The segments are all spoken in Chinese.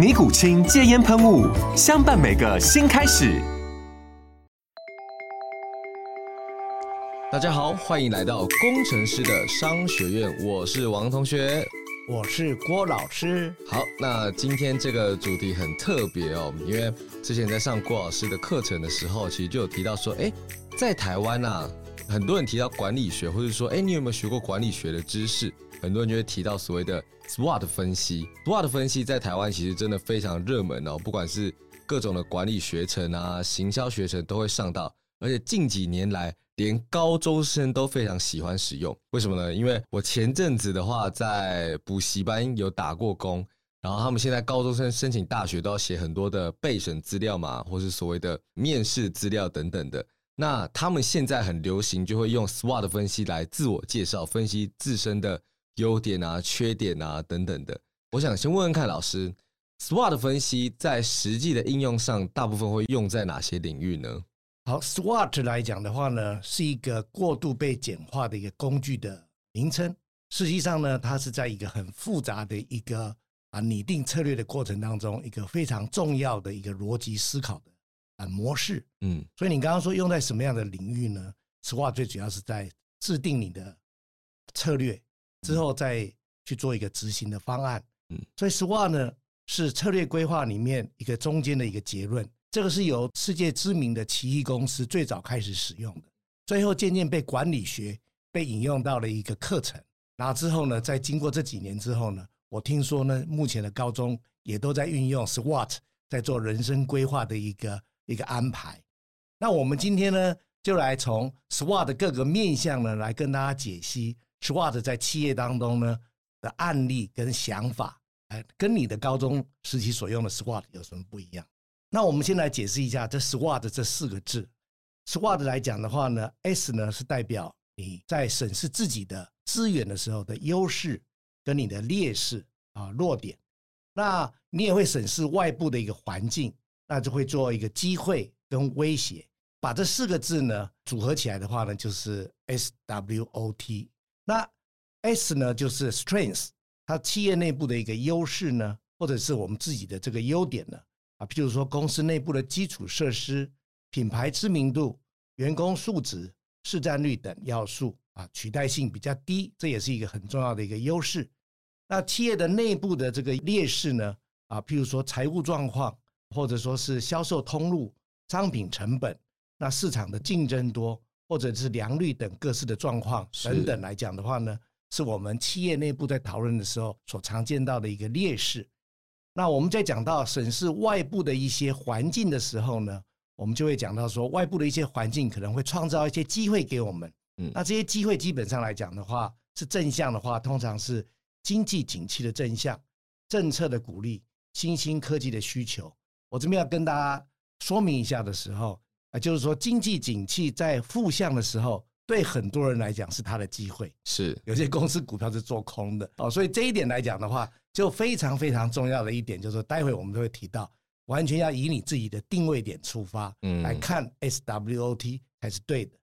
尼古清戒烟喷雾，相伴每个新开始。大家好，欢迎来到工程师的商学院，我是王同学，我是郭老师。好，那今天这个主题很特别哦，因为之前在上郭老师的课程的时候，其实就有提到说，哎，在台湾啊，很多人提到管理学，或者说，哎，你有没有学过管理学的知识？很多人就会提到所谓的 SWOT 分析，SWOT 分析在台湾其实真的非常热门哦，不管是各种的管理学程啊、行销学程都会上到，而且近几年来连高中生都非常喜欢使用。为什么呢？因为我前阵子的话在补习班有打过工，然后他们现在高中生申请大学都要写很多的备审资料嘛，或是所谓的面试资料等等的。那他们现在很流行，就会用 SWOT 分析来自我介绍，分析自身的。优点啊、缺点啊等等的，我想先问问看老师，SWOT 分析在实际的应用上，大部分会用在哪些领域呢？好，SWOT 来讲的话呢，是一个过度被简化的一个工具的名称。实际上呢，它是在一个很复杂的一个啊拟定策略的过程当中，一个非常重要的一个逻辑思考的啊模式。嗯，所以你刚刚说用在什么样的领域呢？SWOT 最主要是在制定你的策略。之后再去做一个执行的方案，嗯，所以 SWOT 呢是策略规划里面一个中间的一个结论，这个是由世界知名的奇异公司最早开始使用的，最后渐渐被管理学被引用到了一个课程，然后之后呢，在经过这几年之后呢，我听说呢，目前的高中也都在运用 SWOT 在做人生规划的一个一个安排。那我们今天呢，就来从 SWOT 的各个面向呢，来跟大家解析。SWOT 在企业当中呢的案例跟想法，哎，跟你的高中时期所用的 SWOT 有什么不一样？那我们先来解释一下这 SWOT 这四个字。SWOT 来讲的话呢，S 呢是代表你在审视自己的资源的时候的优势跟你的劣势啊弱点。那你也会审视外部的一个环境，那就会做一个机会跟威胁。把这四个字呢组合起来的话呢，就是 SWOT。那 S 呢，就是 strength，它企业内部的一个优势呢，或者是我们自己的这个优点呢，啊，譬如说公司内部的基础设施、品牌知名度、员工素质、市占率等要素啊，取代性比较低，这也是一个很重要的一个优势。那企业的内部的这个劣势呢，啊，譬如说财务状况，或者说是销售通路、商品成本，那市场的竞争多。或者是良率等各式的状况等等来讲的话呢，是我们企业内部在讨论的时候所常见到的一个劣势。那我们在讲到审视外部的一些环境的时候呢，我们就会讲到说，外部的一些环境可能会创造一些机会给我们。嗯，那这些机会基本上来讲的话，是正向的话，通常是经济景气的正向、政策的鼓励、新兴科技的需求。我这边要跟大家说明一下的时候。啊，就是说，经济景气在负向的时候，对很多人来讲是他的机会。是有些公司股票是做空的哦，所以这一点来讲的话，就非常非常重要的一点，就是说，待会我们都会提到，完全要以你自己的定位点出发，嗯，来看 SWOT 才是对的。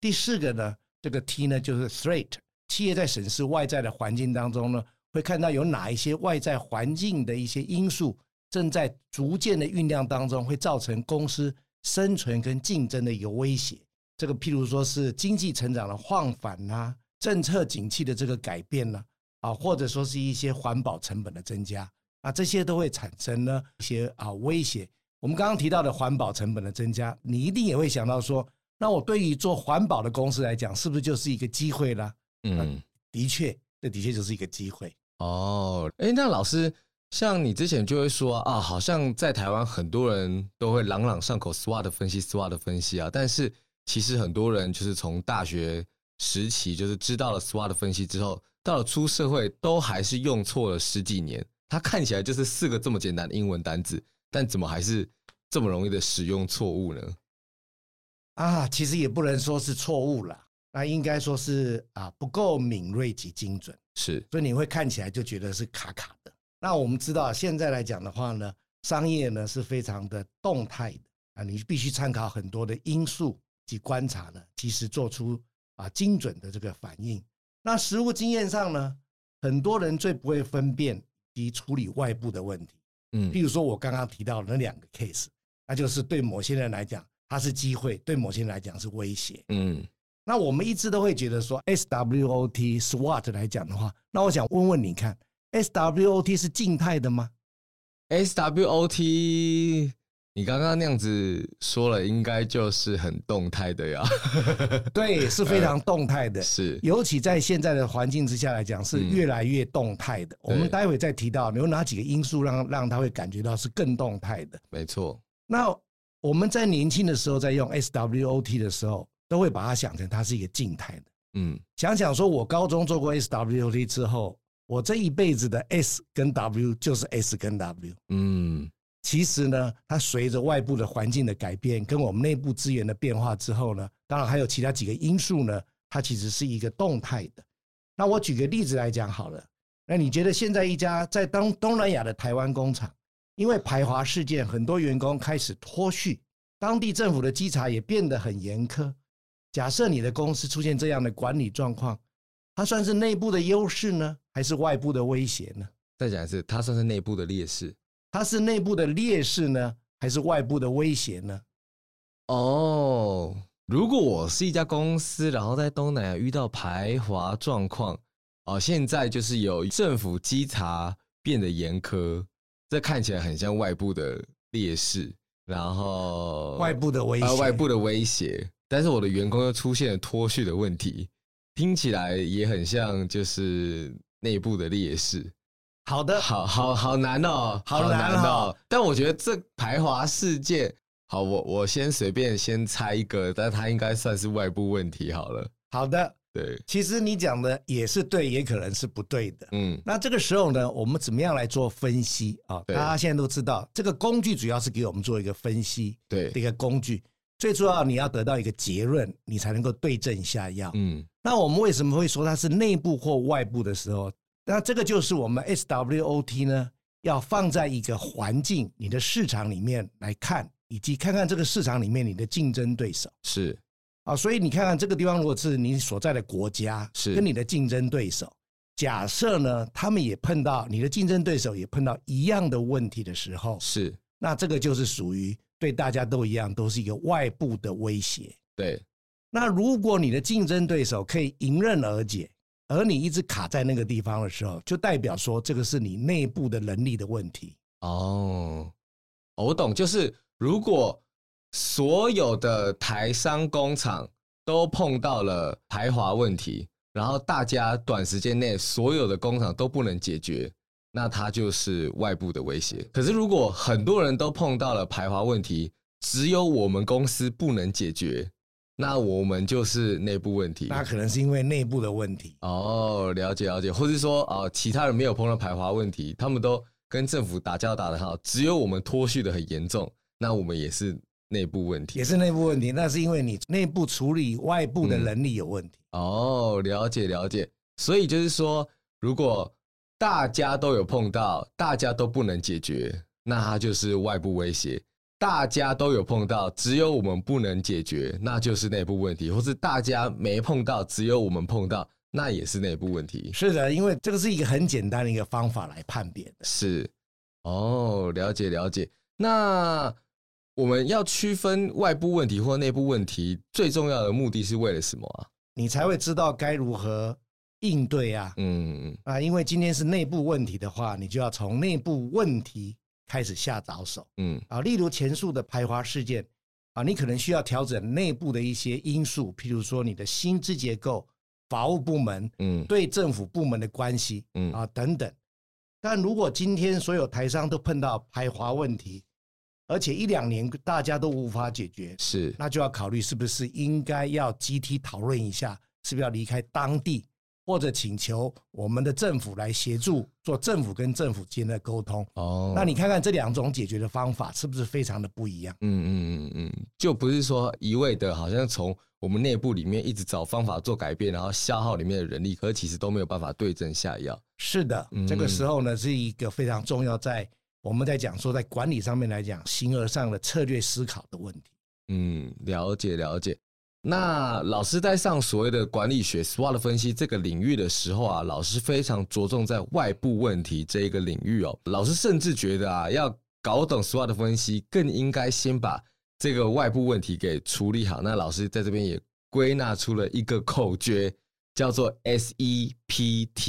第四个呢，这个 T 呢就是 Threat，企业在审视外在的环境当中呢，会看到有哪一些外在环境的一些因素正在逐渐的酝酿当中，会造成公司。生存跟竞争的一个威胁，这个譬如说是经济成长的放缓呐，政策景气的这个改变呢，啊，或者说是一些环保成本的增加，啊，这些都会产生呢一些啊威胁。我们刚刚提到的环保成本的增加，你一定也会想到说，那我对于做环保的公司来讲，是不是就是一个机会啦？嗯，的确，这的确就是一个机会。哦，哎，那老师，像你之前就会说啊，好像在台湾很多人都会朗朗上口 SWOT 分析，SWOT 分析啊，但是其实很多人就是从大学时期就是知道了 SWOT 分析之后，到了出社会都还是用错了十几年。它看起来就是四个这么简单的英文单字，但怎么还是这么容易的使用错误呢？啊，其实也不能说是错误了，那应该说是啊不够敏锐及精准，是，所以你会看起来就觉得是卡卡的。那我们知道现在来讲的话呢，商业呢是非常的动态的啊，你必须参考很多的因素及观察呢，及时做出啊精准的这个反应。那实务经验上呢，很多人最不会分辨及处理外部的问题，嗯，譬如说我刚刚提到的那两个 case，那就是对某些人来讲。它是机会，对某些人来讲是威胁。嗯，那我们一直都会觉得说，SWOT SWOT 来讲的话，那我想问问你看，SWOT 是静态的吗？SWOT，你刚刚那样子说了，应该就是很动态的呀。对，是非常动态的。是，尤其在现在的环境之下来讲，是越来越动态的。我们待会再提到有哪几个因素让让他会感觉到是更动态的。没错。那我们在年轻的时候，在用 SWOT 的时候，都会把它想成它是一个静态的。嗯，想想说，我高中做过 SWOT 之后，我这一辈子的 S 跟 W 就是 S 跟 W。嗯，其实呢，它随着外部的环境的改变，跟我们内部资源的变化之后呢，当然还有其他几个因素呢，它其实是一个动态的。那我举个例子来讲好了，那你觉得现在一家在东东南亚的台湾工厂？因为排华事件，很多员工开始脱序，当地政府的稽查也变得很严苛。假设你的公司出现这样的管理状况，它算是内部的优势呢，还是外部的威胁呢？再讲一次，它算是内部的劣势。它是内部的劣势呢，还是外部的威胁呢？哦，如果我是一家公司，然后在东南亚遇到排华状况，哦，现在就是有政府稽查变得严苛。这看起来很像外部的劣势，然后外部的威胁，外部的威胁。但是我的员工又出现了脱序的问题，听起来也很像就是内部的劣势。好的，好好好难哦，好难哦。但我觉得这排华事件，好，我我先随便先猜一个，但它应该算是外部问题好了。好的。对，其实你讲的也是对，也可能是不对的。嗯，那这个时候呢，我们怎么样来做分析啊？大家现在都知道，这个工具主要是给我们做一个分析，对，一个工具。最重要，你要得到一个结论，你才能够对症下药。嗯，那我们为什么会说它是内部或外部的时候？那这个就是我们 SWOT 呢，要放在一个环境，你的市场里面来看，以及看看这个市场里面你的竞争对手是。啊，所以你看看这个地方，如果是你所在的国家，是跟你的竞争对手，假设呢，他们也碰到你的竞争对手也碰到一样的问题的时候，是，那这个就是属于对大家都一样，都是一个外部的威胁。对，那如果你的竞争对手可以迎刃而解，而你一直卡在那个地方的时候，就代表说这个是你内部的能力的问题。哦，我懂，就是如果。所有的台商工厂都碰到了排华问题，然后大家短时间内所有的工厂都不能解决，那它就是外部的威胁。可是如果很多人都碰到了排华问题，只有我们公司不能解决，那我们就是内部问题。那可能是因为内部的问题。哦，了解了解，或是说啊，其他人没有碰到排华问题，他们都跟政府打交道打得好，只有我们脱序的很严重，那我们也是。内部问题也是内部问题，那是因为你内部处理外部的能力有问题。嗯、哦，了解了解。所以就是说，如果大家都有碰到，大家都不能解决，那它就是外部威胁；大家都有碰到，只有我们不能解决，那就是内部问题；或是大家没碰到，只有我们碰到，那也是内部问题。是的，因为这个是一个很简单的一个方法来判别的。是，哦，了解了解。那。我们要区分外部问题或内部问题，最重要的目的是为了什么啊？你才会知道该如何应对啊。嗯啊，因为今天是内部问题的话，你就要从内部问题开始下着手。嗯啊，例如前述的排华事件，啊，你可能需要调整内部的一些因素，譬如说你的薪资结构、法务部门，嗯，对政府部门的关系，嗯啊等等。但如果今天所有台商都碰到排华问题，而且一两年大家都无法解决，是，那就要考虑是不是应该要集体讨论一下，是不是要离开当地。或者请求我们的政府来协助做政府跟政府间的沟通哦，那你看看这两种解决的方法是不是非常的不一样？嗯嗯嗯嗯，就不是说一味的，好像从我们内部里面一直找方法做改变，然后消耗里面的人力，可是其实都没有办法对症下药。是的，这个时候呢是一个非常重要，在我们在讲说在管理上面来讲，形而上的策略思考的问题。嗯，了解了解。那老师在上所谓的管理学 SWOT 分析这个领域的时候啊，老师非常着重在外部问题这一个领域哦。老师甚至觉得啊，要搞懂 SWOT 分析，更应该先把这个外部问题给处理好。那老师在这边也归纳出了一个口诀，叫做 SEPTE。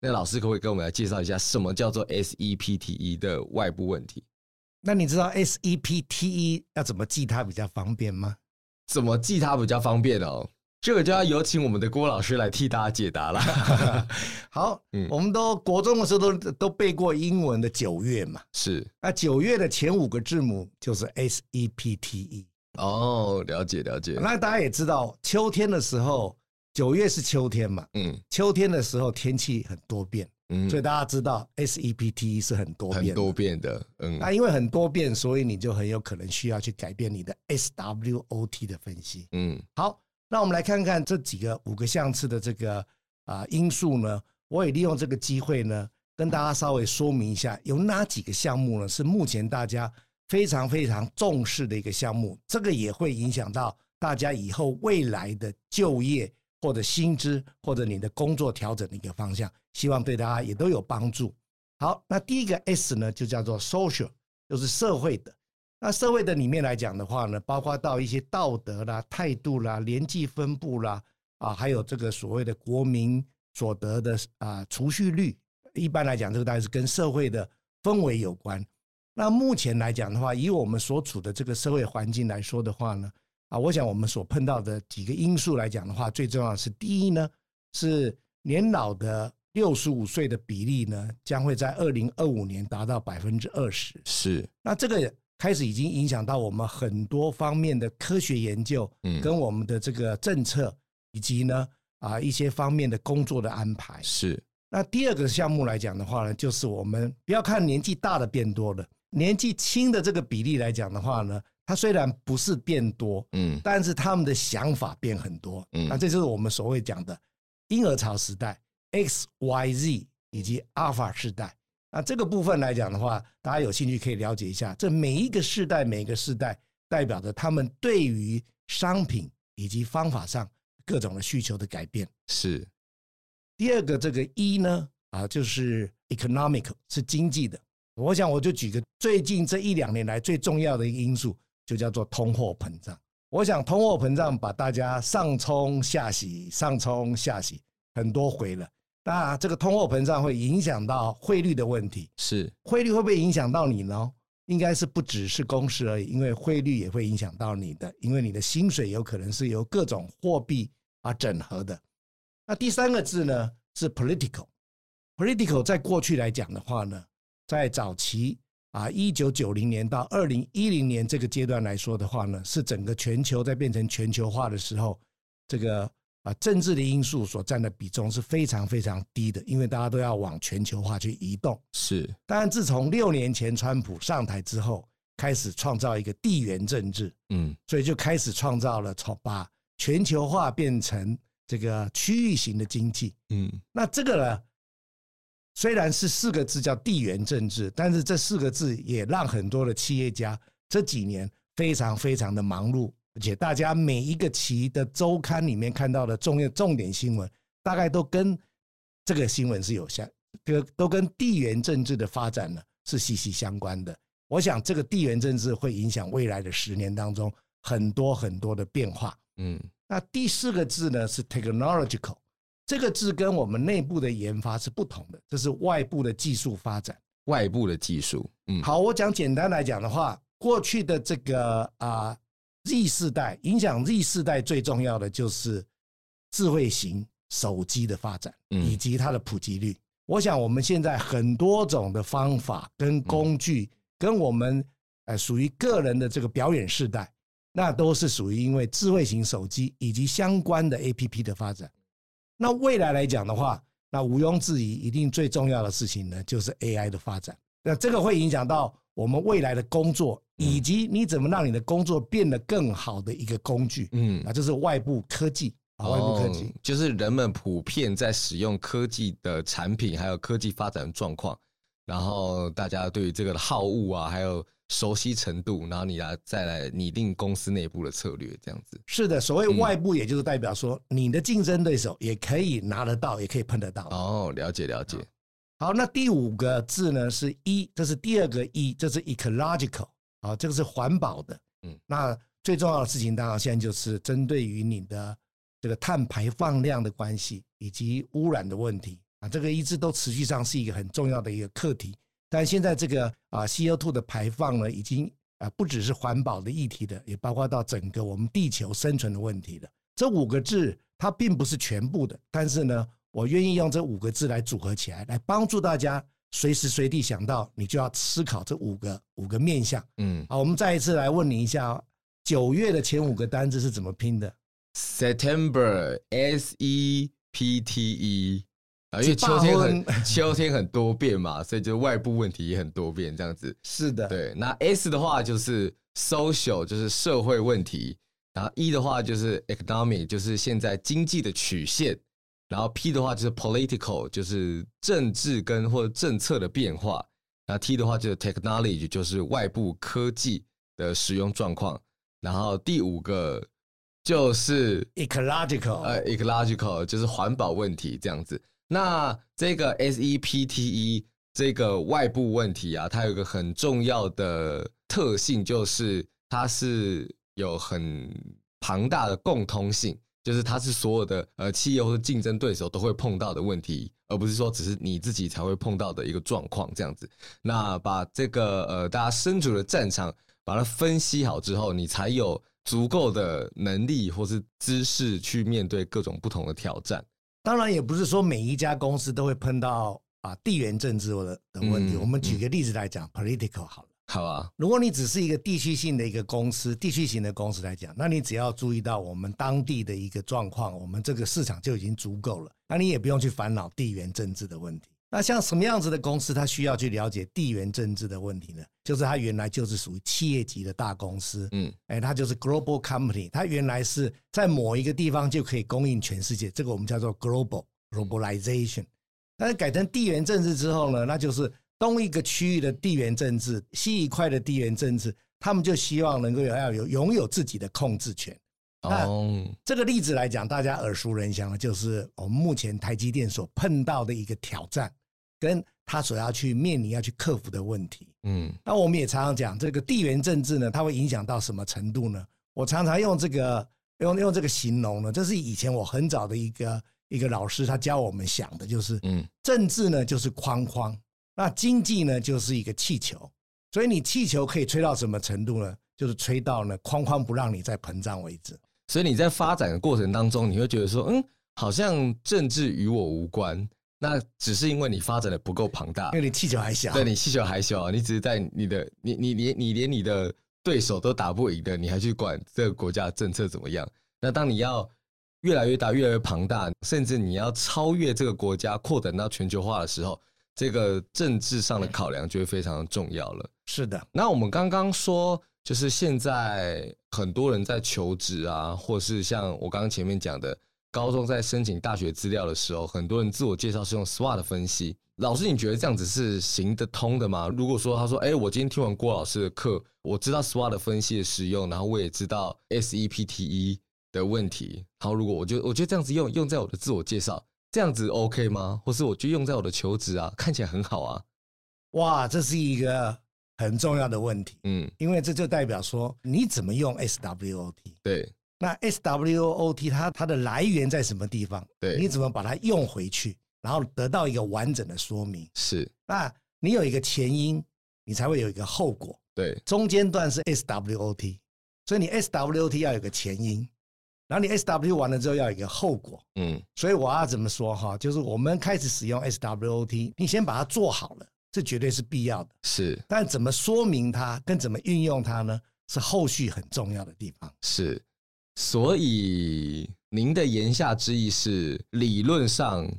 那老师可不可以跟我们来介绍一下，什么叫做 SEPTE 的外部问题？那你知道 SEPTE 要怎么记它比较方便吗？怎么记它比较方便哦？这个就要有请我们的郭老师来替大家解答了。好，嗯，我们都国中的时候都都背过英文的九月嘛，是。那九月的前五个字母就是 S E P T E。哦，了解了解。那大家也知道，秋天的时候，九月是秋天嘛，嗯，秋天的时候天气很多变。嗯，所以大家知道 SEPT 是很多变很多变的，嗯，那因为很多变，所以你就很有可能需要去改变你的 SWOT 的分析。嗯，好，那我们来看看这几个五个项次的这个啊因素呢，我也利用这个机会呢，跟大家稍微说明一下，有哪几个项目呢是目前大家非常非常重视的一个项目，这个也会影响到大家以后未来的就业。或者薪资，或者你的工作调整的一个方向，希望对大家也都有帮助。好，那第一个 S 呢，就叫做 social，就是社会的。那社会的里面来讲的话呢，包括到一些道德啦、态度啦、年纪分布啦，啊，还有这个所谓的国民所得的啊储蓄率。一般来讲，这个大概是跟社会的氛围有关。那目前来讲的话，以我们所处的这个社会环境来说的话呢。啊，我想我们所碰到的几个因素来讲的话，最重要的是第一呢，是年老的六十五岁的比例呢，将会在二零二五年达到百分之二十。是，那这个开始已经影响到我们很多方面的科学研究，嗯，跟我们的这个政策，以及呢啊一些方面的工作的安排。是，那第二个项目来讲的话呢，就是我们不要看年纪大的变多了，年纪轻的这个比例来讲的话呢。它虽然不是变多，嗯，但是他们的想法变很多，嗯，那这就是我们所谓讲的婴儿潮时代 X、Y、Z 以及 Alpha 世代。那这个部分来讲的话，大家有兴趣可以了解一下，这每一个世代、每一个世代代表着他们对于商品以及方法上各种的需求的改变。是第二个这个一呢，啊，就是 economic 是经济的。我想我就举个最近这一两年来最重要的一个因素。就叫做通货膨胀。我想通货膨胀把大家上冲下洗、上冲下洗很多回了。当然，这个通货膨胀会影响到汇率的问题。是汇率会不会影响到你呢？应该是不只是公司而已，因为汇率也会影响到你的，因为你的薪水有可能是由各种货币啊整合的。那第三个字呢是 political。political 在过去来讲的话呢，在早期。啊，一九九零年到二零一零年这个阶段来说的话呢，是整个全球在变成全球化的时候，这个啊政治的因素所占的比重是非常非常低的，因为大家都要往全球化去移动。是，当然自从六年前川普上台之后，开始创造一个地缘政治，嗯，所以就开始创造了从把全球化变成这个区域型的经济，嗯，那这个呢？虽然是四个字叫地缘政治，但是这四个字也让很多的企业家这几年非常非常的忙碌，而且大家每一个期的周刊里面看到的重要重点新闻，大概都跟这个新闻是有相，都都跟地缘政治的发展呢是息息相关的。我想这个地缘政治会影响未来的十年当中很多很多的变化。嗯，那第四个字呢是 technological。这个字跟我们内部的研发是不同的，这是外部的技术发展。外部的技术，嗯，好，我讲简单来讲的话，过去的这个啊 Z 世代影响 Z 世代最重要的就是智慧型手机的发展，以及它的普及率。嗯、我想我们现在很多种的方法跟工具，跟我们呃属于个人的这个表演世代，那都是属于因为智慧型手机以及相关的 APP 的发展。那未来来讲的话，那毋庸置疑，一定最重要的事情呢，就是 AI 的发展。那这个会影响到我们未来的工作，以及你怎么让你的工作变得更好的一个工具。嗯，那就是外部科技啊，外部科技就是人们普遍在使用科技的产品，还有科技发展的状况，然后大家对于这个的好恶啊，还有。熟悉程度，然后你来再来拟定公司内部的策略，这样子。是的，所谓外部，也就是代表说，你的竞争对手也可以拿得到，也可以碰得到。哦，了解了解。好，那第五个字呢是一这是第二个一这是 ecological，啊，这个是环保的。嗯，那最重要的事情，当然现在就是针对于你的这个碳排放量的关系以及污染的问题啊，这个一直都持续上是一个很重要的一个课题。但现在这个啊，CO2 的排放呢，已经啊不只是环保的议题的，也包括到整个我们地球生存的问题的。这五个字它并不是全部的，但是呢，我愿意用这五个字来组合起来，来帮助大家随时随地想到，你就要思考这五个五个面向。嗯，好，我们再一次来问你一下，九月的前五个单字是怎么拼的？September S E P T E。啊，因为秋天很秋天很多变嘛，所以就外部问题也很多变，这样子。是的，对。那 S 的话就是 social，就是社会问题。然后 E 的话就是 economic，就是现在经济的曲线。然后 P 的话就是 political，就是政治跟或者政策的变化。然后 T 的话就是 technology，就是外部科技的使用状况。然后第五个就是 ecological，呃，ecological 就是环保问题，这样子。那这个 S E P T E 这个外部问题啊，它有一个很重要的特性，就是它是有很庞大的共通性，就是它是所有的呃企业或者竞争对手都会碰到的问题，而不是说只是你自己才会碰到的一个状况这样子。那把这个呃大家身处的战场把它分析好之后，你才有足够的能力或是知识去面对各种不同的挑战。当然也不是说每一家公司都会碰到啊地缘政治的的问题。我们举个例子来讲，political 好了。好啊。如果你只是一个地区性的一个公司，地区型的公司来讲，那你只要注意到我们当地的一个状况，我们这个市场就已经足够了。那你也不用去烦恼地缘政治的问题。那像什么样子的公司，它需要去了解地缘政治的问题呢？就是它原来就是属于企业级的大公司，嗯，哎，它就是 global company，它原来是在某一个地方就可以供应全世界，这个我们叫做 global globalization。但是改成地缘政治之后呢，那就是东一个区域的地缘政治，西一块的地缘政治，他们就希望能够有要有拥有自己的控制权。那这个例子来讲，大家耳熟能详的，就是我们目前台积电所碰到的一个挑战。跟他所要去面临要去克服的问题，嗯，那我们也常常讲这个地缘政治呢，它会影响到什么程度呢？我常常用这个用用这个形容呢，这是以前我很早的一个一个老师他教我们想的，就是，嗯，政治呢就是框框，那经济呢就是一个气球，所以你气球可以吹到什么程度呢？就是吹到呢框框不让你再膨胀为止。所以你在发展的过程当中，你会觉得说，嗯，好像政治与我无关。那只是因为你发展的不够庞大，因为你气球还小。对，你气球还小，你只是在你的你你连你，你连你的对手都打不赢的，你还去管这个国家政策怎么样？那当你要越来越大、越来越庞大，甚至你要超越这个国家、扩展到全球化的时候，这个政治上的考量就会非常的重要了。是的。那我们刚刚说，就是现在很多人在求职啊，或是像我刚刚前面讲的。高中在申请大学资料的时候，很多人自我介绍是用 SWOT 分析。老师，你觉得这样子是行得通的吗？如果说他说，哎，我今天听完郭老师的课，我知道 SWOT 分析的使用，然后我也知道 SEPTE 的问题。好，如果我就我觉得这样子用用在我的自我介绍，这样子 OK 吗？或是我就用在我的求职啊，看起来很好啊。哇，这是一个很重要的问题。嗯，因为这就代表说你怎么用 SWOT。对。那 SWOT 它它的来源在什么地方？对，你怎么把它用回去，然后得到一个完整的说明？是。那你有一个前因，你才会有一个后果。对，中间段是 SWOT，所以你 SWOT 要有个前因，然后你 SW 完了之后要有一个后果。嗯，所以我要怎么说哈？就是我们开始使用 SWOT，你先把它做好了，这绝对是必要的。是，但怎么说明它，跟怎么运用它呢？是后续很重要的地方。是，所以您的言下之意是，理论上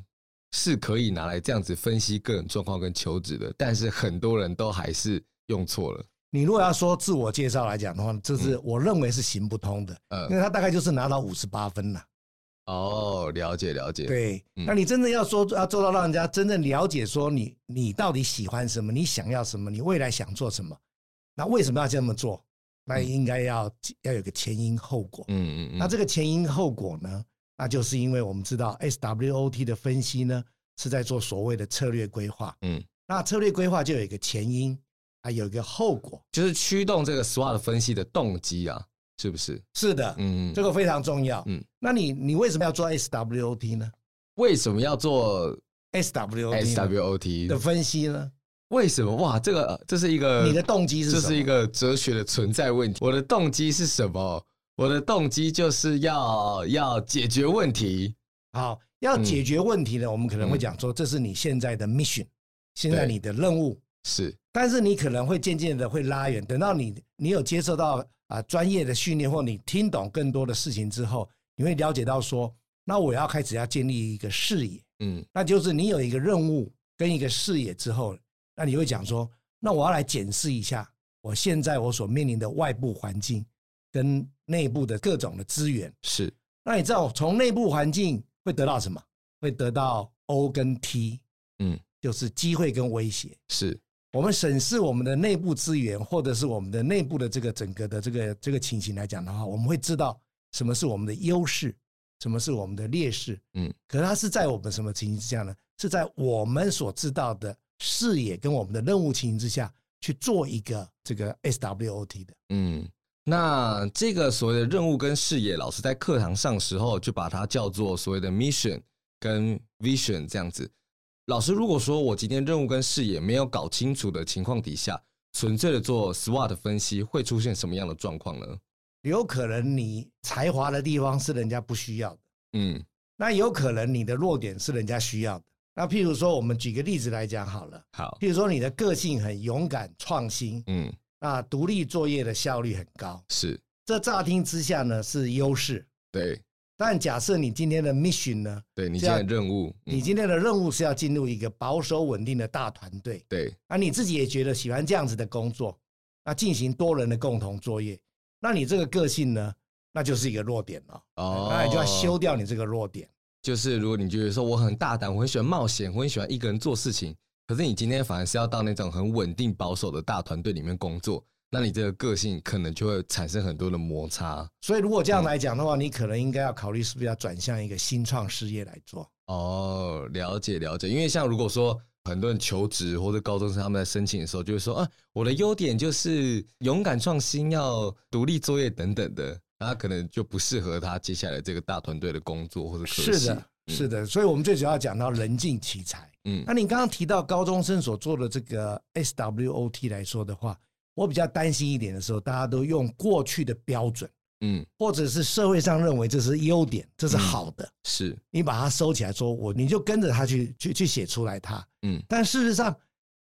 是可以拿来这样子分析个人状况跟求职的，但是很多人都还是用错了。你如果要说自我介绍来讲的话，这是我认为是行不通的。嗯，因为他大概就是拿到五十八分了。哦，了解了解。对，那你真正要说要做到让人家真正了解，说你你到底喜欢什么，你想要什么，你未来想做什么，那为什么要这么做？那应该要、嗯、要有个前因后果，嗯嗯嗯。那这个前因后果呢？那就是因为我们知道 SWOT 的分析呢，是在做所谓的策略规划，嗯。那策略规划就有一个前因，还有一个后果，就是驱动这个 SWOT 分析的动机啊，是不是？是的，嗯，这个非常重要，嗯。那你你为什么要做 SWOT 呢？为什么要做 SWOT SWOT 的分析呢？为什么？哇，这个这是一个你的动机是什么？这是一个哲学的存在问题。我的动机是什么？我的动机就是要要解决问题。好，要解决问题呢，嗯、我们可能会讲说，这是你现在的 mission，、嗯、现在你的任务是。但是你可能会渐渐的会拉远，等到你你有接受到啊专业的训练，或你听懂更多的事情之后，你会了解到说，那我要开始要建立一个视野。嗯，那就是你有一个任务跟一个视野之后。那你会讲说，那我要来检视一下我现在我所面临的外部环境跟内部的各种的资源。是，那你知道从内部环境会得到什么？会得到 O 跟 T，嗯，就是机会跟威胁。是，我们审视我们的内部资源，或者是我们的内部的这个整个的这个这个情形来讲的话，我们会知道什么是我们的优势，什么是我们的劣势。嗯，可是它是在我们什么情形之下呢？是在我们所知道的。视野跟我们的任务情形之下去做一个这个 SWOT 的，嗯，那这个所谓的任务跟视野，老师在课堂上时候就把它叫做所谓的 mission 跟 vision 这样子。老师如果说我今天任务跟视野没有搞清楚的情况底下，纯粹的做 SWOT 分析，会出现什么样的状况呢？有可能你才华的地方是人家不需要的，嗯，那有可能你的弱点是人家需要的。那譬如说，我们举个例子来讲好了。好，譬如说你的个性很勇敢、创新，嗯，那独立作业的效率很高，是。这乍听之下呢是优势，对。但假设你今天的 mission 呢？对，你今天的任务，嗯，你今天的任务是要进入一个保守稳定的大团队，对。那你自己也觉得喜欢这样子的工作，那进行多人的共同作业，那你这个个性呢，那就是一个弱点了。哦，那你就要修掉你这个弱点。就是如果你觉得说我很大胆，我很喜欢冒险，我很喜欢一个人做事情，可是你今天反而是要到那种很稳定保守的大团队里面工作，那你这个个性可能就会产生很多的摩擦。所以如果这样来讲的话，嗯、你可能应该要考虑是不是要转向一个新创事业来做。哦，了解了解。因为像如果说很多人求职或者高中生他们在申请的时候，就会说啊，我的优点就是勇敢创新，要独立作业等等的。他可能就不适合他接下来这个大团队的工作或者科系。是的，是的。所以，我们最主要讲到人尽其才。嗯，那你刚刚提到高中生所做的这个 SWOT 来说的话，我比较担心一点的时候，大家都用过去的标准，嗯，或者是社会上认为这是优点，这是好的，是你把它收起来说，我你就跟着他去去去写出来它，嗯，但事实上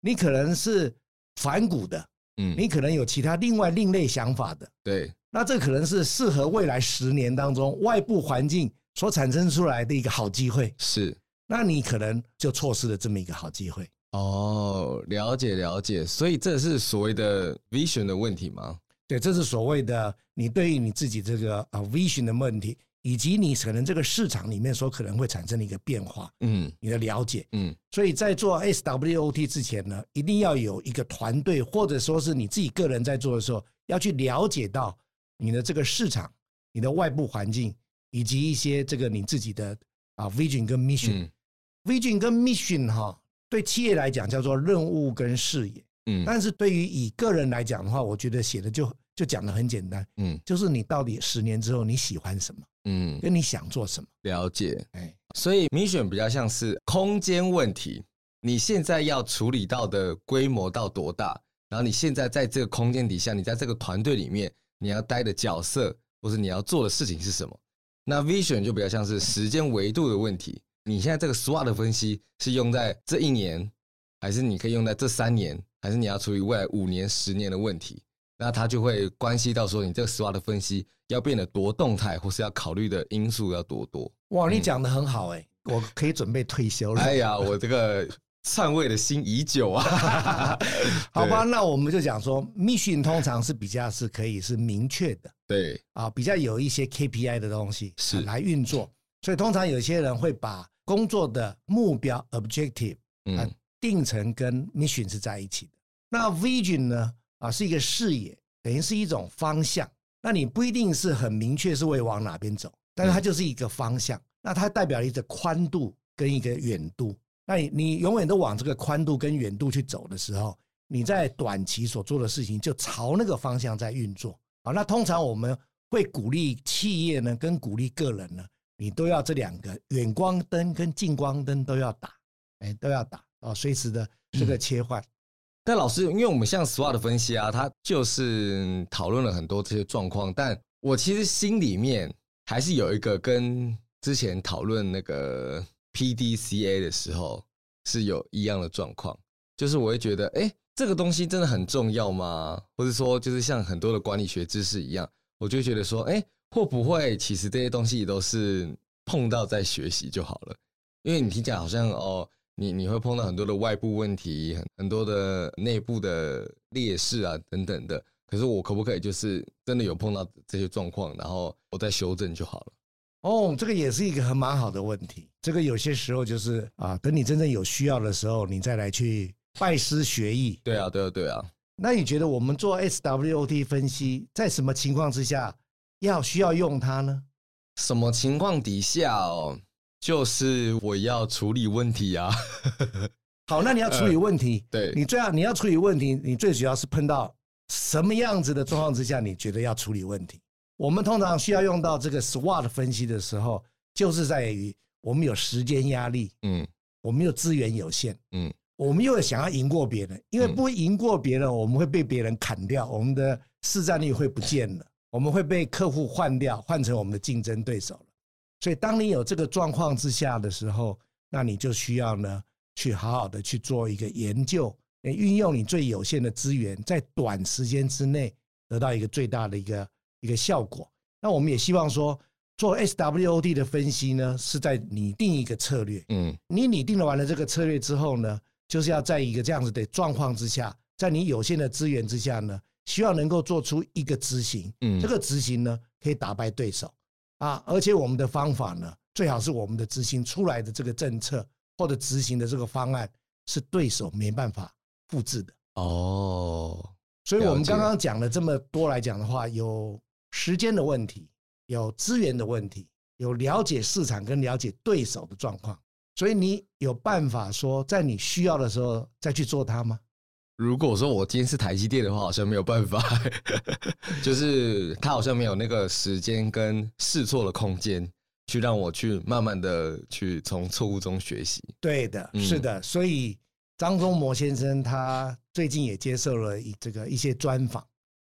你可能是反骨的，嗯，你可能有其他另外另类想法的，对。那这可能是适合未来十年当中外部环境所产生出来的一个好机会，是。那你可能就错失了这么一个好机会。哦，了解了解，所以这是所谓的 vision 的问题吗？对，这是所谓的你对于你自己这个啊 vision 的问题，以及你可能这个市场里面所可能会产生的一个变化，嗯，你的了解，嗯。所以在做 SWOT 之前呢，一定要有一个团队，或者说是你自己个人在做的时候，要去了解到。你的这个市场、你的外部环境，以及一些这个你自己的啊 vision 跟 mission，vision、嗯、跟 mission 哈，对企业来讲叫做任务跟视野，嗯，但是对于以个人来讲的话，我觉得写的就就讲的很简单，嗯，就是你到底十年之后你喜欢什么，嗯，跟你想做什么，了解，哎，所以 mission 比较像是空间问题，你现在要处理到的规模到多大，然后你现在在这个空间底下，你在这个团队里面。你要待的角色，或是你要做的事情是什么。那 Vision 就比较像是时间维度的问题。你现在这个 SWOT 分析是用在这一年，还是你可以用在这三年，还是你要处理未来五年、十年的问题？那它就会关系到说，你这个 SWOT 分析要变得多动态，或是要考虑的因素要多多。哇，你讲的很好哎、欸，嗯、我可以准备退休了。哎呀，我这个篡位的心已久啊。好吧，那我们就讲说，Mission 通常是比较是可以是明确的。对啊，比较有一些 KPI 的东西是来运作，所以通常有些人会把工作的目标 objective 啊定成跟 mission 是在一起的。那 vision 呢啊是一个视野，等于是一种方向。那你不一定是很明确是会往哪边走，但是它就是一个方向。那它代表一个宽度跟一个远度。那你你永远都往这个宽度跟远度去走的时候，你在短期所做的事情就朝那个方向在运作。好，那通常我们会鼓励企业呢，跟鼓励个人呢，你都要这两个远光灯跟近光灯都要打，哎，都要打哦，随时的这个切换。嗯。但老师，因为我们像 SWOT 分析啊，他就是讨论了很多这些状况，但我其实心里面还是有一个跟之前讨论那个 PDCA 的时候是有一样的状况，就是我会觉得，哎。这个东西真的很重要吗？或者说，就是像很多的管理学知识一样，我就觉得说，哎，会不会其实这些东西都是碰到再学习就好了？因为你听起来好像哦，你你会碰到很多的外部问题，很很多的内部的劣势啊等等的。可是我可不可以就是真的有碰到这些状况，然后我再修正就好了？哦，这个也是一个很蛮好的问题。这个有些时候就是啊，等你真正有需要的时候，你再来去。拜师学艺，对啊，对啊，对啊。那你觉得我们做 SWOT 分析，在什么情况之下要需要用它呢？什么情况底下哦？就是我要处理问题啊。好，那你要处理问题，呃、对，你最要你要处理问题，你最主要是碰到什么样子的状况之下，你觉得要处理问题？我们通常需要用到这个 SWOT 分析的时候，就是在于我们有时间压力，嗯，我们有资源有限，嗯。我们又想要赢过别人，因为不赢过别人，我们会被别人砍掉，我们的市占率会不见了，我们会被客户换掉，换成我们的竞争对手了。所以，当你有这个状况之下的时候，那你就需要呢，去好好的去做一个研究，运用你最有限的资源，在短时间之内得到一个最大的一个一个效果。那我们也希望说，做 SWOT 的分析呢，是在拟定一个策略。嗯，你拟定了完了这个策略之后呢，就是要在一个这样子的状况之下，在你有限的资源之下呢，希望能够做出一个执行，嗯，这个执行呢可以打败对手啊，而且我们的方法呢，最好是我们的执行出来的这个政策或者执行的这个方案是对手没办法复制的哦。所以我们刚刚讲了这么多来讲的话，有时间的问题，有资源的问题，有了解市场跟了解对手的状况。所以你有办法说，在你需要的时候再去做它吗？如果说我今天是台积电的话，好像没有办法，就是他好像没有那个时间跟试错的空间，去让我去慢慢的去从错误中学习。对的，是的。所以张忠谋先生他最近也接受了一这个一些专访，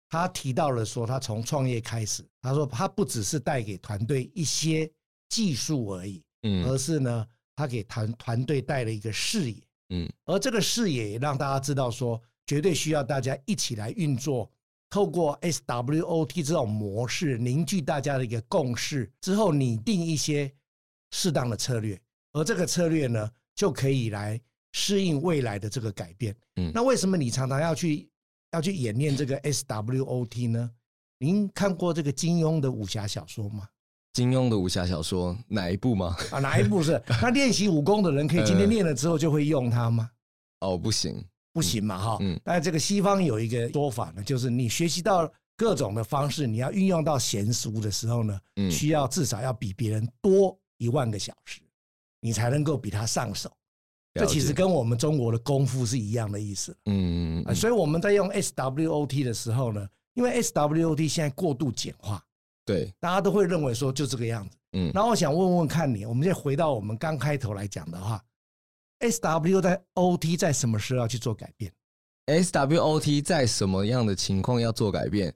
他提到了说，他从创业开始，他说他不只是带给团队一些技术而已，嗯，而是呢。他给团团队带了一个视野，嗯，而这个视野也让大家知道说，绝对需要大家一起来运作，透过 SWOT 这种模式凝聚大家的一个共识之后，拟定一些适当的策略，而这个策略呢，就可以来适应未来的这个改变。嗯，那为什么你常常要去要去演练这个 SWOT 呢？您看过这个金庸的武侠小说吗？金庸的武侠小说哪一部吗？啊，哪一部是？那练习武功的人可以今天练了之后就会用它吗？哦，不行，不行嘛，哈。嗯。但这个西方有一个说法呢，就是你学习到各种的方式，你要运用到娴熟的时候呢，需要至少要比别人多一万个小时，你才能够比他上手。这其实跟我们中国的功夫是一样的意思。嗯嗯。所以我们在用 SWOT 的时候呢，因为 SWOT 现在过度简化。对，大家都会认为说就这个样子。嗯，然后我想问问看你，我们再回到我们刚开头来讲的话，SW 在 OT 在什么时候要去做改变？SWOT 在什么样的情况要做改变？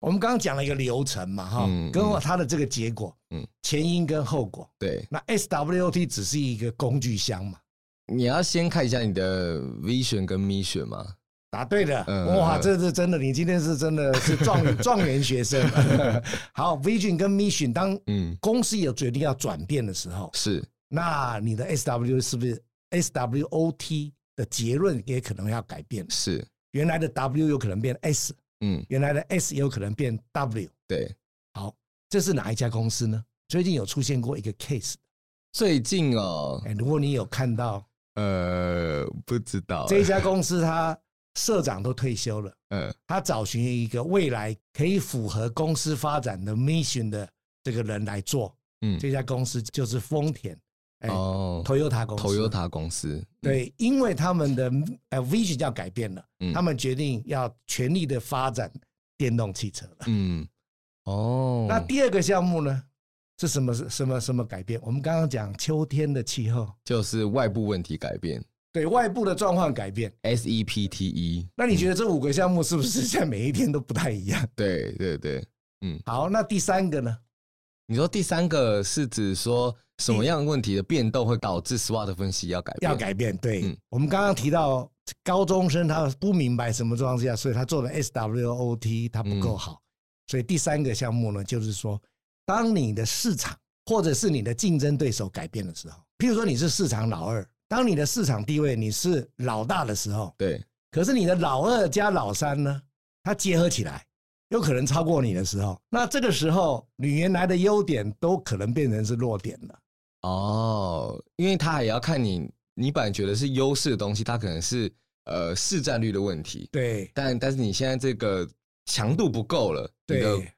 我们刚刚讲了一个流程嘛，哈、嗯，跟它的这个结果，嗯，前因跟后果，对。那 SWOT 只是一个工具箱嘛？你要先看一下你的 vision 跟 mission 吗。答对了，嗯、哇，这是真的，你今天是真的是状状元学生。好，vision 跟 mission，当嗯公司有决定要转变的时候，是，那你的 SW 是不是 SWOT 的结论也可能要改变？是，原来的 W 有可能变 S。嗯，原来的 S 也有可能变 W。对，好，这是哪一家公司呢？最近有出现过一个 case。最近哦，哎，如果你有看到，呃，不知道。这家公司，他社长都退休了，嗯，他找寻一个未来可以符合公司发展的 mission 的这个人来做，嗯，这家公司就是丰田。哦，Toyota 公司，Toyota 公司，对，因为他们的呃 vision 要改变了，嗯，他们决定要全力的发展电动汽车了，嗯，哦，那第二个项目呢是什么？是什么什么改变？我们刚刚讲秋天的气候，就是外部问题改变，对，外部的状况改变，S E P T E。那你觉得这五个项目是不是在每一天都不太一样？对对对，嗯，好，那第三个呢？你说第三个是指说什么样的问题的变动会导致 SWOT 分析要改变？要改变，对。嗯、我们刚刚提到高中生他不明白什么状况下，所以他做的 SWOT 他不够好。嗯、所以第三个项目呢，就是说，当你的市场或者是你的竞争对手改变的时候，譬如说你是市场老二，当你的市场地位你是老大的时候，对。可是你的老二加老三呢，它结合起来。有可能超过你的时候，那这个时候你原来的优点都可能变成是弱点了。哦，因为他也要看你，你本来觉得是优势的东西，它可能是呃市占率的问题。对，但但是你现在这个强度不够了，对，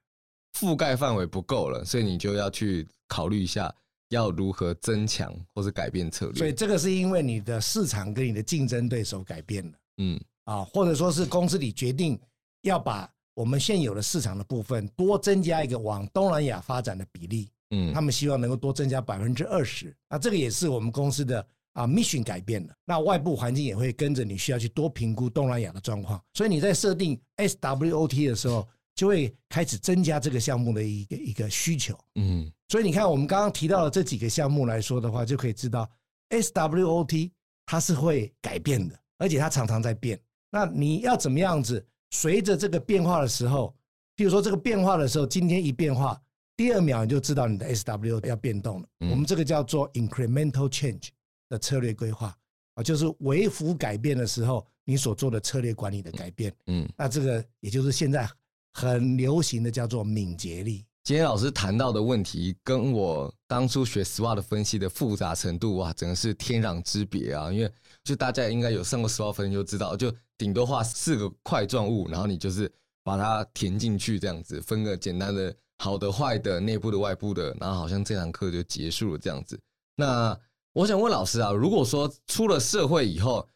覆盖范围不够了，所以你就要去考虑一下要如何增强或是改变策略。所以这个是因为你的市场跟你的竞争对手改变了。嗯，啊，或者说是公司里决定要把。我们现有的市场的部分多增加一个往东南亚发展的比例，嗯，他们希望能够多增加百分之二十，那这个也是我们公司的啊 mission 改变了，那外部环境也会跟着你需要去多评估东南亚的状况，所以你在设定 SWOT 的时候，就会开始增加这个项目的一个一个需求，嗯，所以你看我们刚刚提到的这几个项目来说的话，就可以知道 SWOT 它是会改变的，而且它常常在变，那你要怎么样子？随着这个变化的时候，比如说这个变化的时候，今天一变化，第二秒你就知道你的 SW 要变动了。嗯、我们这个叫做 incremental change 的策略规划啊，就是微幅改变的时候，你所做的策略管理的改变。嗯，那这个也就是现在很流行的叫做敏捷力。今天老师谈到的问题，跟我当初学 SWOT 分析的复杂程度哇，真的是天壤之别啊！因为就大家应该有上过 SWOT 分析就知道，就。顶多画四个块状物，然后你就是把它填进去，这样子分个简单的好的、坏的、内部的、外部的，然后好像这堂课就结束了这样子。那我想问老师啊，如果说出了社会以后，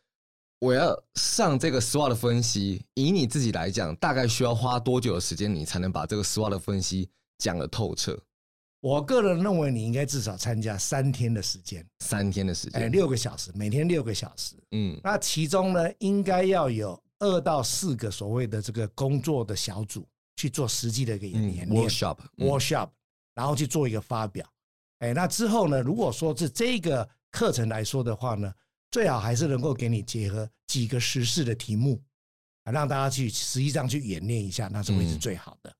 我要上这个 SWOT 分析，以你自己来讲，大概需要花多久的时间，你才能把这个 SWOT 分析讲得透彻？我个人认为，你应该至少参加三天的时间，三天的时间，哎，六个小时，每天六个小时。嗯，那其中呢，应该要有二到四个所谓的这个工作的小组去做实际的一个演练，workshop，workshop，然后去做一个发表。哎，那之后呢，如果说是这个课程来说的话呢，最好还是能够给你结合几个时事的题目，啊，让大家去实际上去演练一下，那是会是最好的。嗯、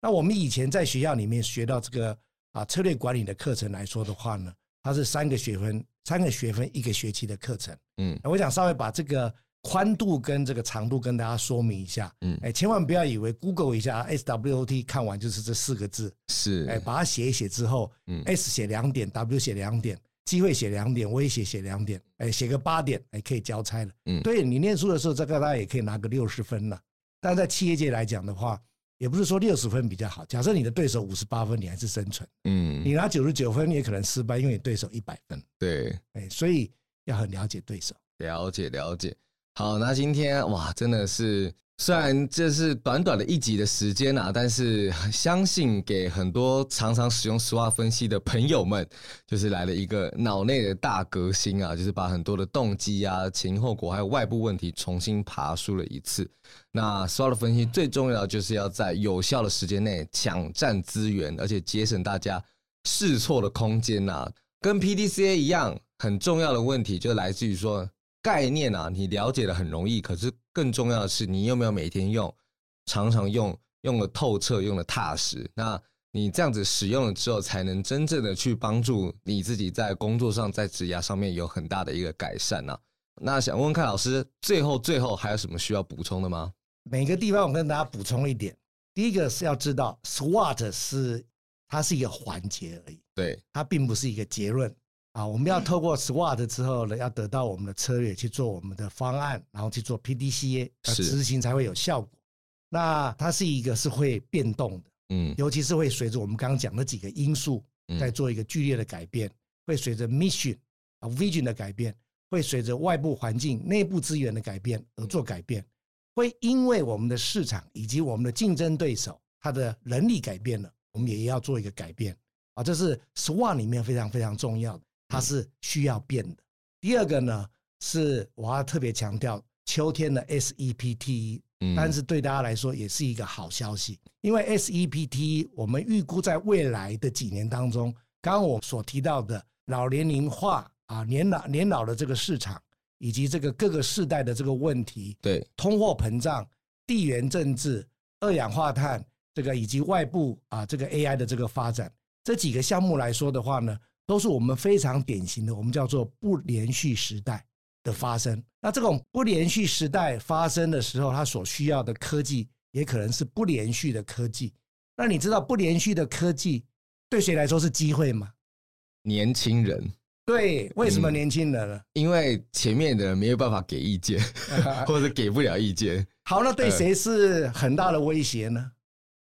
那我们以前在学校里面学到这个。啊，策略管理的课程来说的话呢，它是三个学分，三个学分一个学期的课程。嗯，我想稍微把这个宽度跟这个长度跟大家说明一下。嗯，哎，千万不要以为 Google 一下 SWOT 看完就是这四个字。是，哎，把它写一写之后，嗯，S 写两点，W 写两点，机会写两点，威胁写两点，哎，写个八点，哎，可以交差了。嗯，对你念书的时候，这个大家也可以拿个六十分了。但在企业界来讲的话，也不是说六十分比较好。假设你的对手五十八分，你还是生存。嗯，你拿九十九分，你也可能失败，因为你对手一百分。对，哎，所以要很了解对手。了解了解。好，那今天哇，真的是虽然这是短短的一集的时间啊，但是相信给很多常常使用 SWOT 分析的朋友们，就是来了一个脑内的大革新啊，就是把很多的动机啊、前因后果还有外部问题重新爬梳了一次。那 SWOT 分析最重要就是要在有效的时间内抢占资源，而且节省大家试错的空间呐、啊。跟 PDCA 一样，很重要的问题就来自于说。概念啊，你了解的很容易，可是更重要的是，你有没有每天用，常常用，用的透彻，用的踏实。那你这样子使用了之后，才能真正的去帮助你自己在工作上，在职涯上面有很大的一个改善啊。那想问问看老师，最后最后还有什么需要补充的吗？每个地方我跟大家补充一点，第一个是要知道，SWOT 是它是一个环节而已，对，它并不是一个结论。啊，我们要透过 SWOT 之后呢，要得到我们的策略去做我们的方案，然后去做 PDCA，执行才会有效果。那它是一个是会变动的，嗯，尤其是会随着我们刚刚讲的几个因素在做一个剧烈的改变，会随着 mission 啊 vision 的改变，会随着外部环境、内部资源的改变而做改变，会因为我们的市场以及我们的竞争对手他的能力改变了，我们也要做一个改变啊，这是 SWOT 里面非常非常重要的。它是需要变的。第二个呢，是我要特别强调秋天的 SEPTE，但是对大家来说也是一个好消息，因为 SEPTE 我们预估在未来的几年当中，刚刚我所提到的老年龄化啊，年老年老的这个市场，以及这个各个世代的这个问题，对，通货膨胀、地缘政治、二氧化碳这个以及外部啊这个 AI 的这个发展，这几个项目来说的话呢。都是我们非常典型的，我们叫做不连续时代的发生。那这种不连续时代发生的时候，它所需要的科技也可能是不连续的科技。那你知道不连续的科技对谁来说是机会吗？年轻人。对，为什么年轻人呢？嗯，因为前面的人没有办法给意见，或者给不了意见。好，那对谁是很大的威胁呢？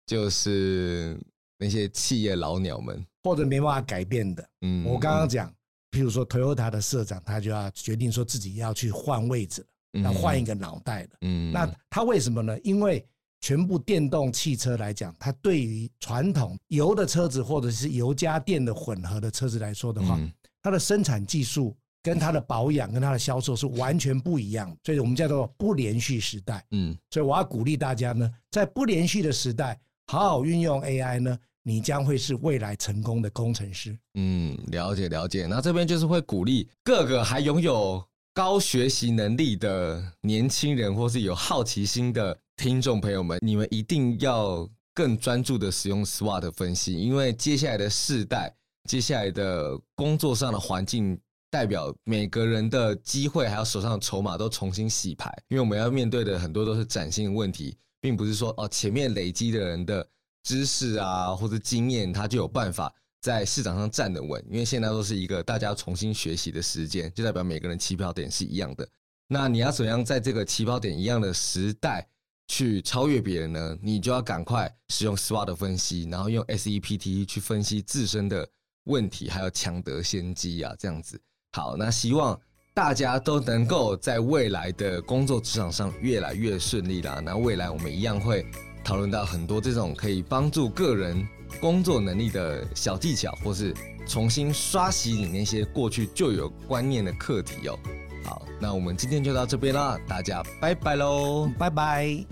就是那些企业老鸟们。或者没办法改变的，嗯，我刚刚讲，譬如说，Toyota 的社长，他就要决定说自己要去换位置了，要换一个脑袋了，嗯，那他为什么呢？因为全部电动汽车来讲，它对于传统油的车子或者是油加电的混合的车子来说的话，它的生产技术跟它的保养跟它的销售是完全不一样，所以我们叫做不连续时代，嗯，所以我要鼓励大家呢，在不连续的时代，好好运用 AI 呢。你将会是未来成功的工程师。嗯，了解了解。那这边就是会鼓励各个还拥有高学习能力的年轻人，或是有好奇心的听众朋友们，你们一定要更专注的使用 SWOT 分析，因为接下来的世代，接下来的工作上的环境，代表每个人的机会还有手上的筹码都重新洗牌，因为我们要面对的很多都是崭新的问题，并不是说哦前面累积的人的。知识啊，或者经验，他就有办法在市场上站得稳。因为现在都是一个大家重新学习的时间，就代表每个人起跑点是一样的。那你要怎样在这个起跑点一样的时代去超越别人呢？你就要赶快使用 SWOT 分析，然后用 SEPT 去分析自身的问题，还有抢得先机啊，这样子。好，那希望大家都能够在未来的工作职场上越来越顺利啦。那未来我们一样会。讨论到很多这种可以帮助个人工作能力的小技巧，或是重新刷洗你那些过去旧有观念的课题哦。好，那我们今天就到这边啦，大家拜拜喽，拜拜。